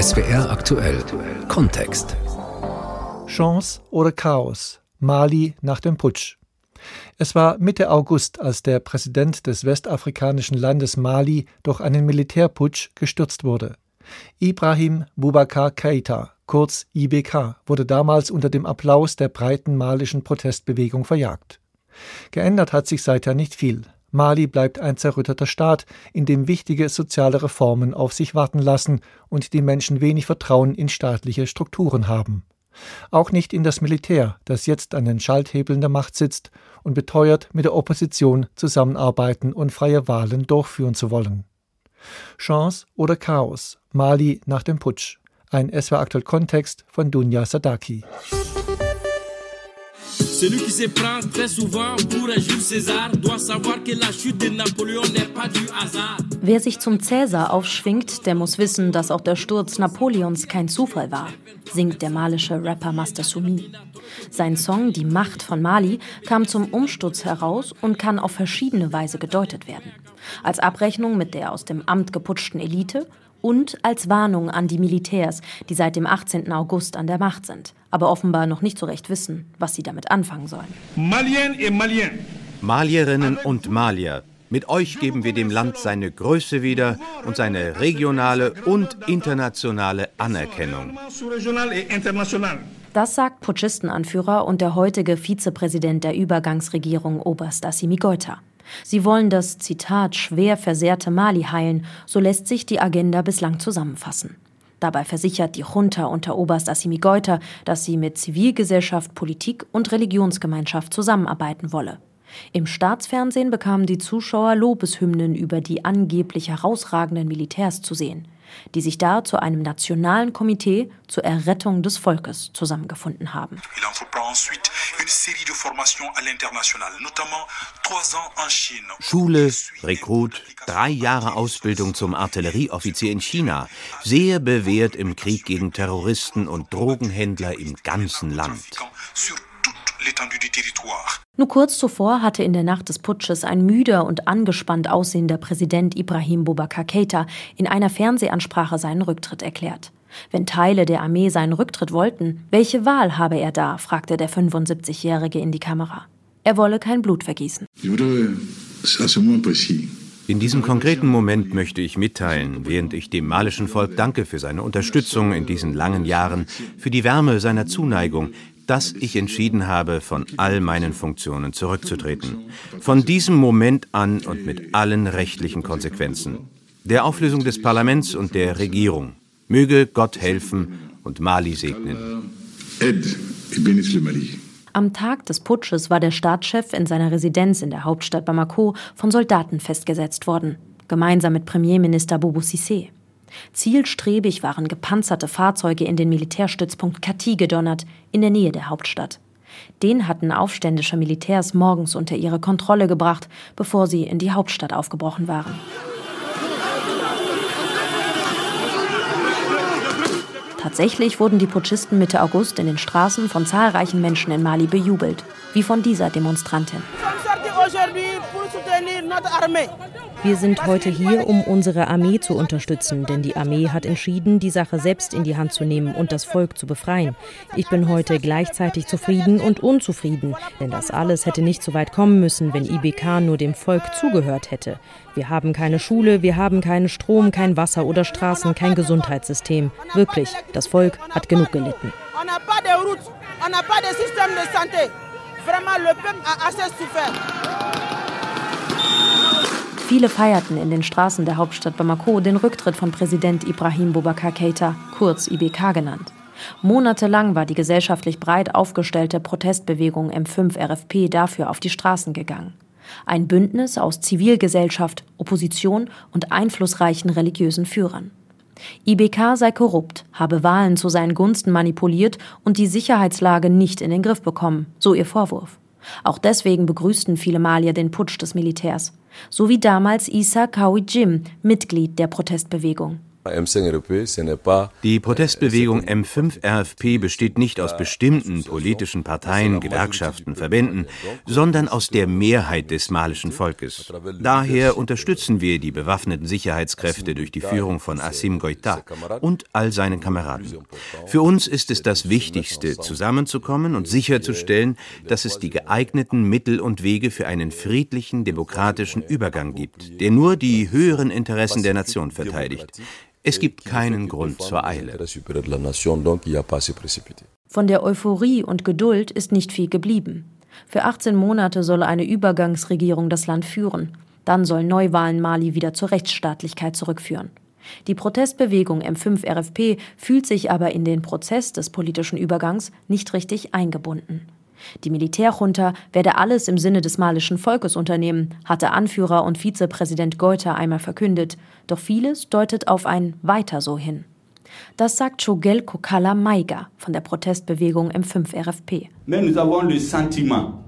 SWR aktuell Kontext. Chance oder Chaos? Mali nach dem Putsch. Es war Mitte August, als der Präsident des westafrikanischen Landes Mali durch einen Militärputsch gestürzt wurde. Ibrahim Boubacar Keita, kurz IBK, wurde damals unter dem Applaus der breiten malischen Protestbewegung verjagt. Geändert hat sich seither nicht viel. Mali bleibt ein zerrütteter Staat, in dem wichtige soziale Reformen auf sich warten lassen und die Menschen wenig Vertrauen in staatliche Strukturen haben. Auch nicht in das Militär, das jetzt an den Schalthebeln der Macht sitzt und beteuert, mit der Opposition zusammenarbeiten und freie Wahlen durchführen zu wollen. Chance oder Chaos? Mali nach dem Putsch. Ein SWR aktuell Kontext von Dunja Sadaki. Celui qui se prend très souvent pour Jules César doit savoir que la chute de Napoléon n'est pas du hasard. Wer sich zum Cäsar aufschwingt, der muss wissen, dass auch der Sturz Napoleons kein Zufall war, singt der malische Rapper Master Sumi. Sein Song Die Macht von Mali kam zum Umsturz heraus und kann auf verschiedene Weise gedeutet werden. Als Abrechnung mit der aus dem Amt geputschten Elite und als Warnung an die Militärs, die seit dem 18. August an der Macht sind, aber offenbar noch nicht so recht wissen, was sie damit anfangen sollen. Malierinnen und Malier, mit euch geben wir dem Land seine Größe wieder und seine regionale und internationale Anerkennung. Das sagt Putschistenanführer und der heutige Vizepräsident der Übergangsregierung Oberst Assimi Goita. Sie wollen das Zitat schwer versehrte Mali heilen, so lässt sich die Agenda bislang zusammenfassen. Dabei versichert die Junta unter Oberst Assimi Goita, dass sie mit Zivilgesellschaft, Politik und Religionsgemeinschaft zusammenarbeiten wolle. Im Staatsfernsehen bekamen die Zuschauer Lobeshymnen über die angeblich herausragenden Militärs zu sehen die sich da zu einem nationalen Komitee zur Errettung des Volkes zusammengefunden haben. Schule, Rekrut, drei Jahre Ausbildung zum Artillerieoffizier in China, sehr bewährt im Krieg gegen Terroristen und Drogenhändler im ganzen Land. Nur kurz zuvor hatte in der Nacht des Putsches ein müder und angespannt aussehender Präsident Ibrahim Boubacar Keita in einer Fernsehansprache seinen Rücktritt erklärt. Wenn Teile der Armee seinen Rücktritt wollten, welche Wahl habe er da? fragte der 75-Jährige in die Kamera. Er wolle kein Blut vergießen. In diesem konkreten Moment möchte ich mitteilen, während ich dem malischen Volk danke für seine Unterstützung in diesen langen Jahren, für die Wärme seiner Zuneigung, dass ich entschieden habe, von all meinen Funktionen zurückzutreten. Von diesem Moment an und mit allen rechtlichen Konsequenzen. Der Auflösung des Parlaments und der Regierung. Möge Gott helfen und Mali segnen. Am Tag des Putsches war der Staatschef in seiner Residenz in der Hauptstadt Bamako von Soldaten festgesetzt worden, gemeinsam mit Premierminister Bobo Cissé. Zielstrebig waren gepanzerte Fahrzeuge in den Militärstützpunkt Kati gedonnert, in der Nähe der Hauptstadt. Den hatten aufständische Militärs morgens unter ihre Kontrolle gebracht, bevor sie in die Hauptstadt aufgebrochen waren. Tatsächlich wurden die Putschisten Mitte August in den Straßen von zahlreichen Menschen in Mali bejubelt, wie von dieser Demonstrantin. Wir sind heute hier, um unsere Armee zu unterstützen, denn die Armee hat entschieden, die Sache selbst in die Hand zu nehmen und das Volk zu befreien. Ich bin heute gleichzeitig zufrieden und unzufrieden, denn das alles hätte nicht so weit kommen müssen, wenn IBK nur dem Volk zugehört hätte. Wir haben keine Schule, wir haben keinen Strom, kein Wasser oder Straßen, kein Gesundheitssystem. Wirklich, das Volk hat genug gelitten. Vraiment, le peuple a assez souffert. Viele feierten in den Straßen der Hauptstadt Bamako den Rücktritt von Präsident Ibrahim Boubacar Keita, kurz IBK genannt. Monatelang war die gesellschaftlich breit aufgestellte Protestbewegung M5 RFP dafür auf die Straßen gegangen. Ein Bündnis aus Zivilgesellschaft, Opposition und einflussreichen religiösen Führern. IBK sei korrupt, habe Wahlen zu seinen Gunsten manipuliert und die Sicherheitslage nicht in den Griff bekommen, so ihr Vorwurf. Auch deswegen begrüßten viele Malier den Putsch des Militärs. So wie damals Isa Kawi Jim, Mitglied der Protestbewegung. Die Protestbewegung M5 RFP besteht nicht aus bestimmten politischen Parteien, Gewerkschaften, Verbänden, sondern aus der Mehrheit des malischen Volkes. Daher unterstützen wir die bewaffneten Sicherheitskräfte durch die Führung von Assim Goïta und all seinen Kameraden. Für uns ist es das Wichtigste, zusammenzukommen und sicherzustellen, dass es die geeigneten Mittel und Wege für einen friedlichen, demokratischen Übergang gibt, der nur die höheren Interessen der Nation verteidigt. Es gibt keinen Grund zur Eile. Von der Euphorie und Geduld ist nicht viel geblieben. Für 18 Monate soll eine Übergangsregierung das Land führen. Dann sollen Neuwahlen Mali wieder zur Rechtsstaatlichkeit zurückführen. Die Protestbewegung M5 RFP fühlt sich aber in den Prozess des politischen Übergangs nicht richtig eingebunden. Die Militärjunta werde alles im Sinne des malischen Volkes unternehmen, hatte Anführer und Vizepräsident Goita einmal verkündet, doch vieles deutet auf ein Weiter so hin. Das sagt Chogel Kokala Maiga von der Protestbewegung M5 RFP.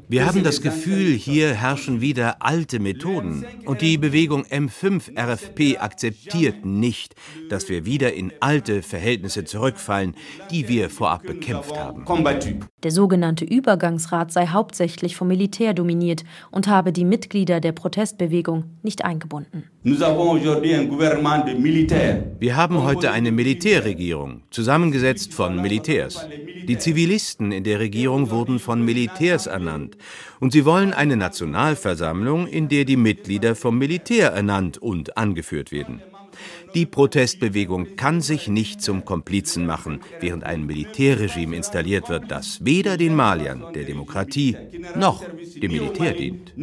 Wir haben das Gefühl, hier herrschen wieder alte Methoden. Und die Bewegung M5 RFP akzeptiert nicht, dass wir wieder in alte Verhältnisse zurückfallen, die wir vorab bekämpft haben. Der sogenannte Übergangsrat sei hauptsächlich vom Militär dominiert und habe die Mitglieder der Protestbewegung nicht eingebunden. Wir haben heute eine Militärregierung, zusammengesetzt von Militärs. Die Zivilisten in der Regierung wurden von Militärs ernannt. Und sie wollen eine Nationalversammlung, in der die Mitglieder vom Militär ernannt und angeführt werden. Die Protestbewegung kann sich nicht zum Komplizen machen, während ein Militärregime installiert wird, das weder den Maliern, der Demokratie, noch dem Militär dient.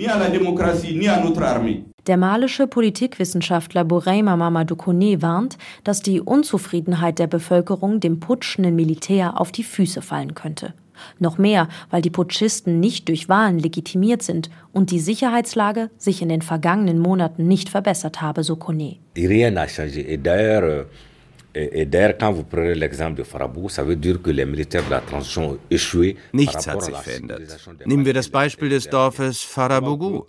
Der malische Politikwissenschaftler Bourema Mamadou Kone warnt, dass die Unzufriedenheit der Bevölkerung dem putschenden Militär auf die Füße fallen könnte. Noch mehr, weil die Putschisten nicht durch Wahlen legitimiert sind und die Sicherheitslage sich in den vergangenen Monaten nicht verbessert habe, so Kone. Et d'ailleurs, Et d'ailleurs, quand vous prenez l'exemple de Farabou, ça veut dire que les militaires de la transition ont échoué. Nichts hat sich verändert. Nehmen wir das Beispiel des Dorfes Farabougou.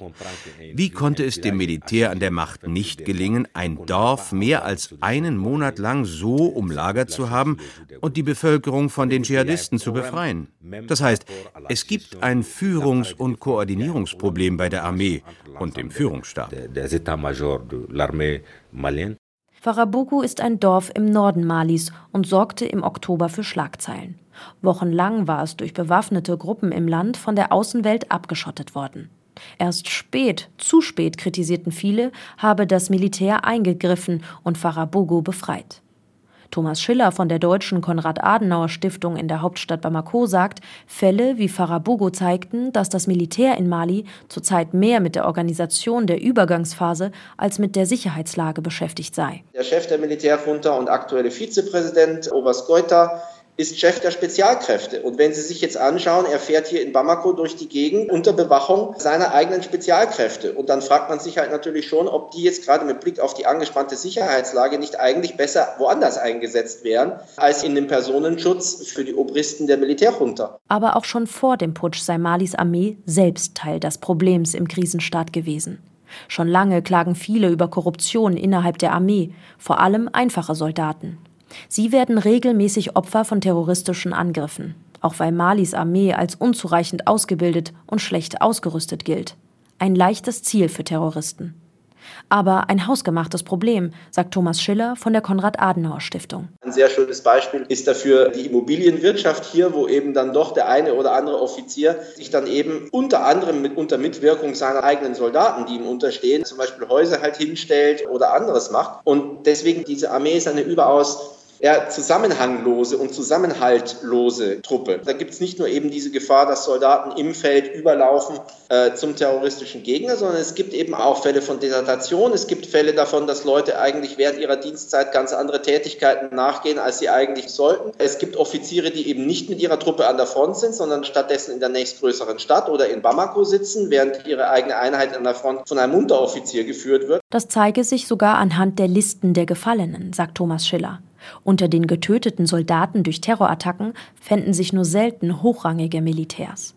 Wie konnte es dem Militär an der Macht nicht gelingen, ein Dorf mehr als einen Monat lang so umlagert zu haben und die Bevölkerung von den Dschihadisten zu befreien? Das heißt, es gibt ein Führungs- und Koordinierungsproblem bei der Armee und dem Führungsstab. Des États-majors de l'armée malienne Farabougou ist ein Dorf im Norden Malis und sorgte im Oktober für Schlagzeilen. Wochenlang war es durch bewaffnete Gruppen im Land von der Außenwelt abgeschottet worden. Erst spät, zu spät kritisierten viele, habe das Militär eingegriffen und Farabougou befreit. Thomas Schiller von der Deutschen Konrad-Adenauer-Stiftung in der Hauptstadt Bamako sagt, Fälle wie Farabogo zeigten, dass das Militär in Mali zurzeit mehr mit der Organisation der Übergangsphase als mit der Sicherheitslage beschäftigt sei. Der Chef der Militärjunta und aktuelle Vizepräsident Oberst Goita ist Chef der Spezialkräfte. Und wenn Sie sich jetzt anschauen, er fährt hier in Bamako durch die Gegend unter Bewachung seiner eigenen Spezialkräfte. Und dann fragt man sich halt natürlich schon, ob die jetzt gerade mit Blick auf die angespannte Sicherheitslage nicht eigentlich besser woanders eingesetzt wären, als in dem Personenschutz für die Obristen der Militärjunta. Aber auch schon vor dem Putsch sei Malis Armee selbst Teil des Problems im Krisenstaat gewesen. Schon lange klagen viele über Korruption innerhalb der Armee, vor allem einfache Soldaten. Sie werden regelmäßig Opfer von terroristischen Angriffen, auch weil Malis Armee als unzureichend ausgebildet und schlecht ausgerüstet gilt. Ein leichtes Ziel für Terroristen. Aber ein hausgemachtes Problem, sagt Thomas Schiller von der Konrad-Adenauer-Stiftung. Ein sehr schönes Beispiel ist dafür die Immobilienwirtschaft hier, wo eben dann doch der eine oder andere Offizier sich dann eben unter anderem mit, unter Mitwirkung seiner eigenen Soldaten, die ihm unterstehen, zum Beispiel Häuser halt hinstellt oder anderes macht. Und deswegen diese Armee ist eine überaus eher zusammenhanglose und zusammenhaltlose Truppe. Da gibt es nicht nur eben diese Gefahr, dass Soldaten im Feld überlaufen äh, zum terroristischen Gegner, sondern es gibt eben auch Fälle von Desertation. Es gibt Fälle davon, dass Leute eigentlich während ihrer Dienstzeit ganz andere Tätigkeiten nachgehen, als sie eigentlich sollten. Es gibt Offiziere, die eben nicht mit ihrer Truppe an der Front sind, sondern stattdessen in der nächstgrößeren Stadt oder in Bamako sitzen, während ihre eigene Einheit an der Front von einem Unteroffizier geführt wird. Das zeige sich sogar anhand der Listen der Gefallenen, sagt Thomas Schiller. Unter den getöteten Soldaten durch Terrorattacken fänden sich nur selten hochrangige Militärs.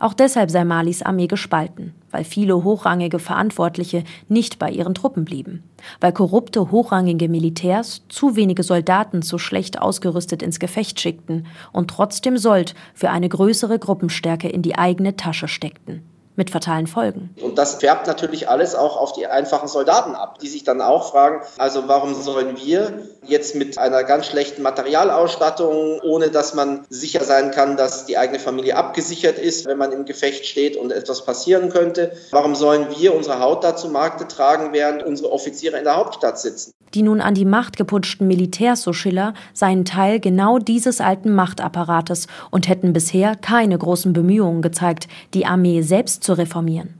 Auch deshalb sei Malis Armee gespalten, weil viele hochrangige Verantwortliche nicht bei ihren Truppen blieben, weil korrupte hochrangige Militärs zu wenige Soldaten zu schlecht ausgerüstet ins Gefecht schickten und trotzdem Sold für eine größere Gruppenstärke in die eigene Tasche steckten mit fatalen Folgen. Und das färbt natürlich alles auch auf die einfachen Soldaten ab, die sich dann auch fragen, also warum sollen wir jetzt mit einer ganz schlechten Materialausstattung, ohne dass man sicher sein kann, dass die eigene Familie abgesichert ist, wenn man im Gefecht steht und etwas passieren könnte, warum sollen wir unsere Haut da zu Markte tragen, während unsere Offiziere in der Hauptstadt sitzen? Die nun an die Macht geputschten Militärs, so Schiller, seien Teil genau dieses alten Machtapparates und hätten bisher keine großen Bemühungen gezeigt, die Armee selbst zu reformieren.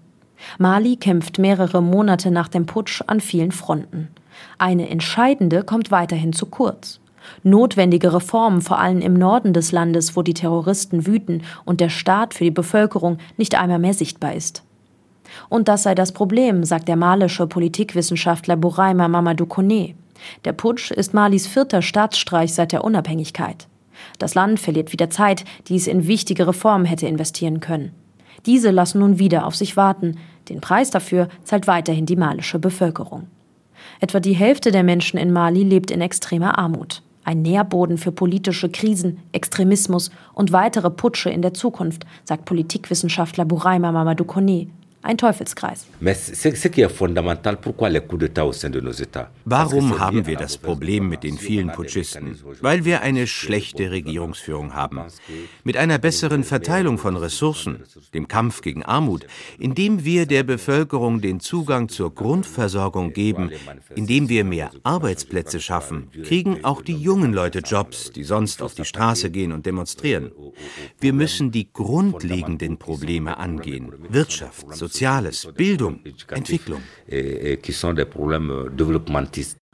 Mali kämpft mehrere Monate nach dem Putsch an vielen Fronten. Eine entscheidende kommt weiterhin zu kurz. Notwendige Reformen, vor allem im Norden des Landes, wo die Terroristen wüten und der Staat für die Bevölkerung nicht einmal mehr sichtbar ist. Und das sei das Problem, sagt der malische Politikwissenschaftler Bouraima Mamadou Kone. Der Putsch ist Malis vierter Staatsstreich seit der Unabhängigkeit. Das Land verliert wieder Zeit, die es in wichtige Reformen hätte investieren können. Diese lassen nun wieder auf sich warten. Den Preis dafür zahlt weiterhin die malische Bevölkerung. Etwa die Hälfte der Menschen in Mali lebt in extremer Armut. Ein Nährboden für politische Krisen, Extremismus und weitere Putsche in der Zukunft, sagt Politikwissenschaftler Bouraima Mamadou Kone ein Teufelskreis. Warum haben wir das Problem mit den vielen Putschisten? Weil wir eine schlechte Regierungsführung haben. Mit einer besseren Verteilung von Ressourcen, dem Kampf gegen Armut, indem wir der Bevölkerung den Zugang zur Grundversorgung geben, indem wir mehr Arbeitsplätze schaffen, kriegen auch die jungen Leute Jobs, die sonst auf die Straße gehen und demonstrieren. Wir müssen die grundlegenden Probleme angehen. Wirtschaft, Soziales, Bildung, Entwicklung.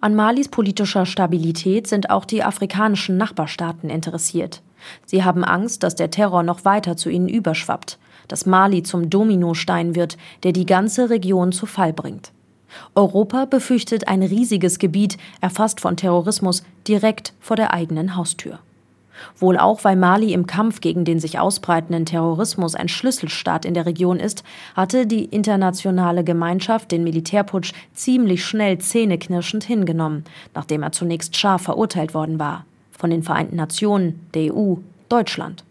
An Malis politischer Stabilität sind auch die afrikanischen Nachbarstaaten interessiert. Sie haben Angst, dass der Terror noch weiter zu ihnen überschwappt, dass Mali zum Dominostein wird, der die ganze Region zu Fall bringt. Europa befürchtet ein riesiges Gebiet, erfasst von Terrorismus, direkt vor der eigenen Haustür. Wohl auch, weil Mali im Kampf gegen den sich ausbreitenden Terrorismus ein Schlüsselstaat in der Region ist, hatte die internationale Gemeinschaft den Militärputsch ziemlich schnell zähneknirschend hingenommen, nachdem er zunächst scharf verurteilt worden war. Von den Vereinten Nationen, der EU, Deutschland.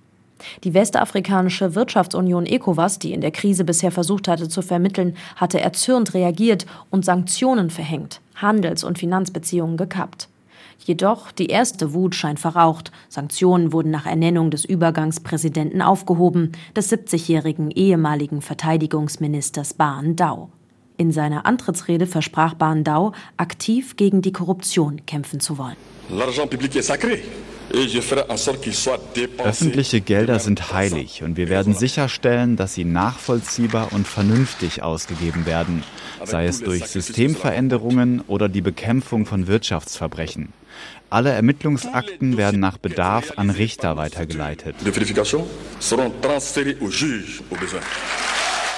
Die westafrikanische Wirtschaftsunion ECOWAS, die in der Krise bisher versucht hatte zu vermitteln, hatte erzürnt reagiert und Sanktionen verhängt, Handels- und Finanzbeziehungen gekappt. Jedoch die erste Wut scheint verraucht. Sanktionen wurden nach Ernennung des Übergangspräsidenten aufgehoben, des 70-jährigen ehemaligen Verteidigungsministers Ban Dao. In seiner Antrittsrede versprach Ban Dao, aktiv gegen die Korruption kämpfen zu wollen. Öffentliche Gelder sind heilig und wir werden sicherstellen, dass sie nachvollziehbar und vernünftig ausgegeben werden, sei es durch Systemveränderungen oder die Bekämpfung von Wirtschaftsverbrechen. Alle Ermittlungsakten werden nach Bedarf an Richter weitergeleitet.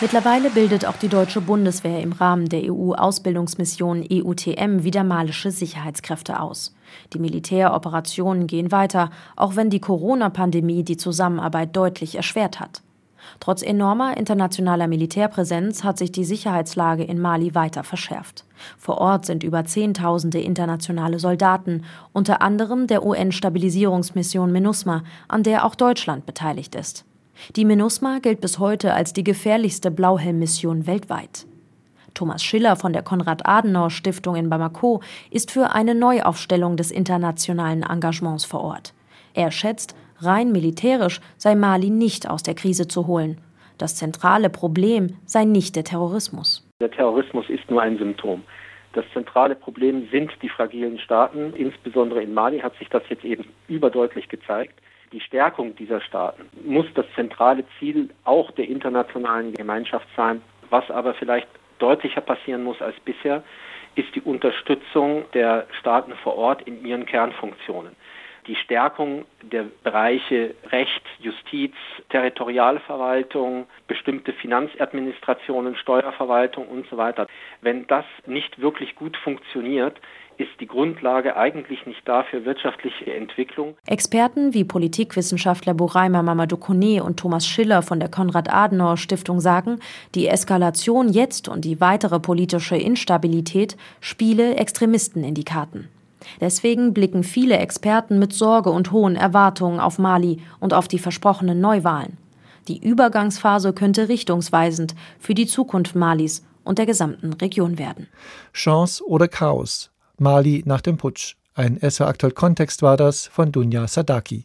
Mittlerweile bildet auch die deutsche Bundeswehr im Rahmen der EU-Ausbildungsmission EUTM wieder malische Sicherheitskräfte aus. Die Militäroperationen gehen weiter, auch wenn die Corona-Pandemie die Zusammenarbeit deutlich erschwert hat. Trotz enormer internationaler Militärpräsenz hat sich die Sicherheitslage in Mali weiter verschärft. Vor Ort sind über Zehntausende internationale Soldaten, unter anderem der UN-Stabilisierungsmission MINUSMA, an der auch Deutschland beteiligt ist. Die MINUSMA gilt bis heute als die gefährlichste Blauhelm-Mission weltweit. Thomas Schiller von der Konrad-Adenauer-Stiftung in Bamako ist für eine Neuaufstellung des internationalen Engagements vor Ort. Er schätzt, Rein militärisch sei Mali nicht aus der Krise zu holen. Das zentrale Problem sei nicht der Terrorismus. Der Terrorismus ist nur ein Symptom. Das zentrale Problem sind die fragilen Staaten. Insbesondere in Mali hat sich das jetzt eben überdeutlich gezeigt. Die Stärkung dieser Staaten muss das zentrale Ziel auch der internationalen Gemeinschaft sein. Was aber vielleicht deutlicher passieren muss als bisher, ist die Unterstützung der Staaten vor Ort in ihren Kernfunktionen die Stärkung der Bereiche Recht, Justiz, Territorialverwaltung, bestimmte Finanzadministrationen, Steuerverwaltung und so weiter. Wenn das nicht wirklich gut funktioniert, ist die Grundlage eigentlich nicht da für wirtschaftliche Entwicklung. Experten wie Politikwissenschaftler Buraima Mamadou und Thomas Schiller von der Konrad-Adenauer-Stiftung sagen, die Eskalation jetzt und die weitere politische Instabilität spiele Extremisten in die Karten. Deswegen blicken viele Experten mit Sorge und hohen Erwartungen auf Mali und auf die versprochenen Neuwahlen. Die Übergangsphase könnte richtungsweisend für die Zukunft Malis und der gesamten Region werden. Chance oder Chaos? Mali nach dem Putsch. Ein SR aktuell Kontext war das von Dunja Sadaki.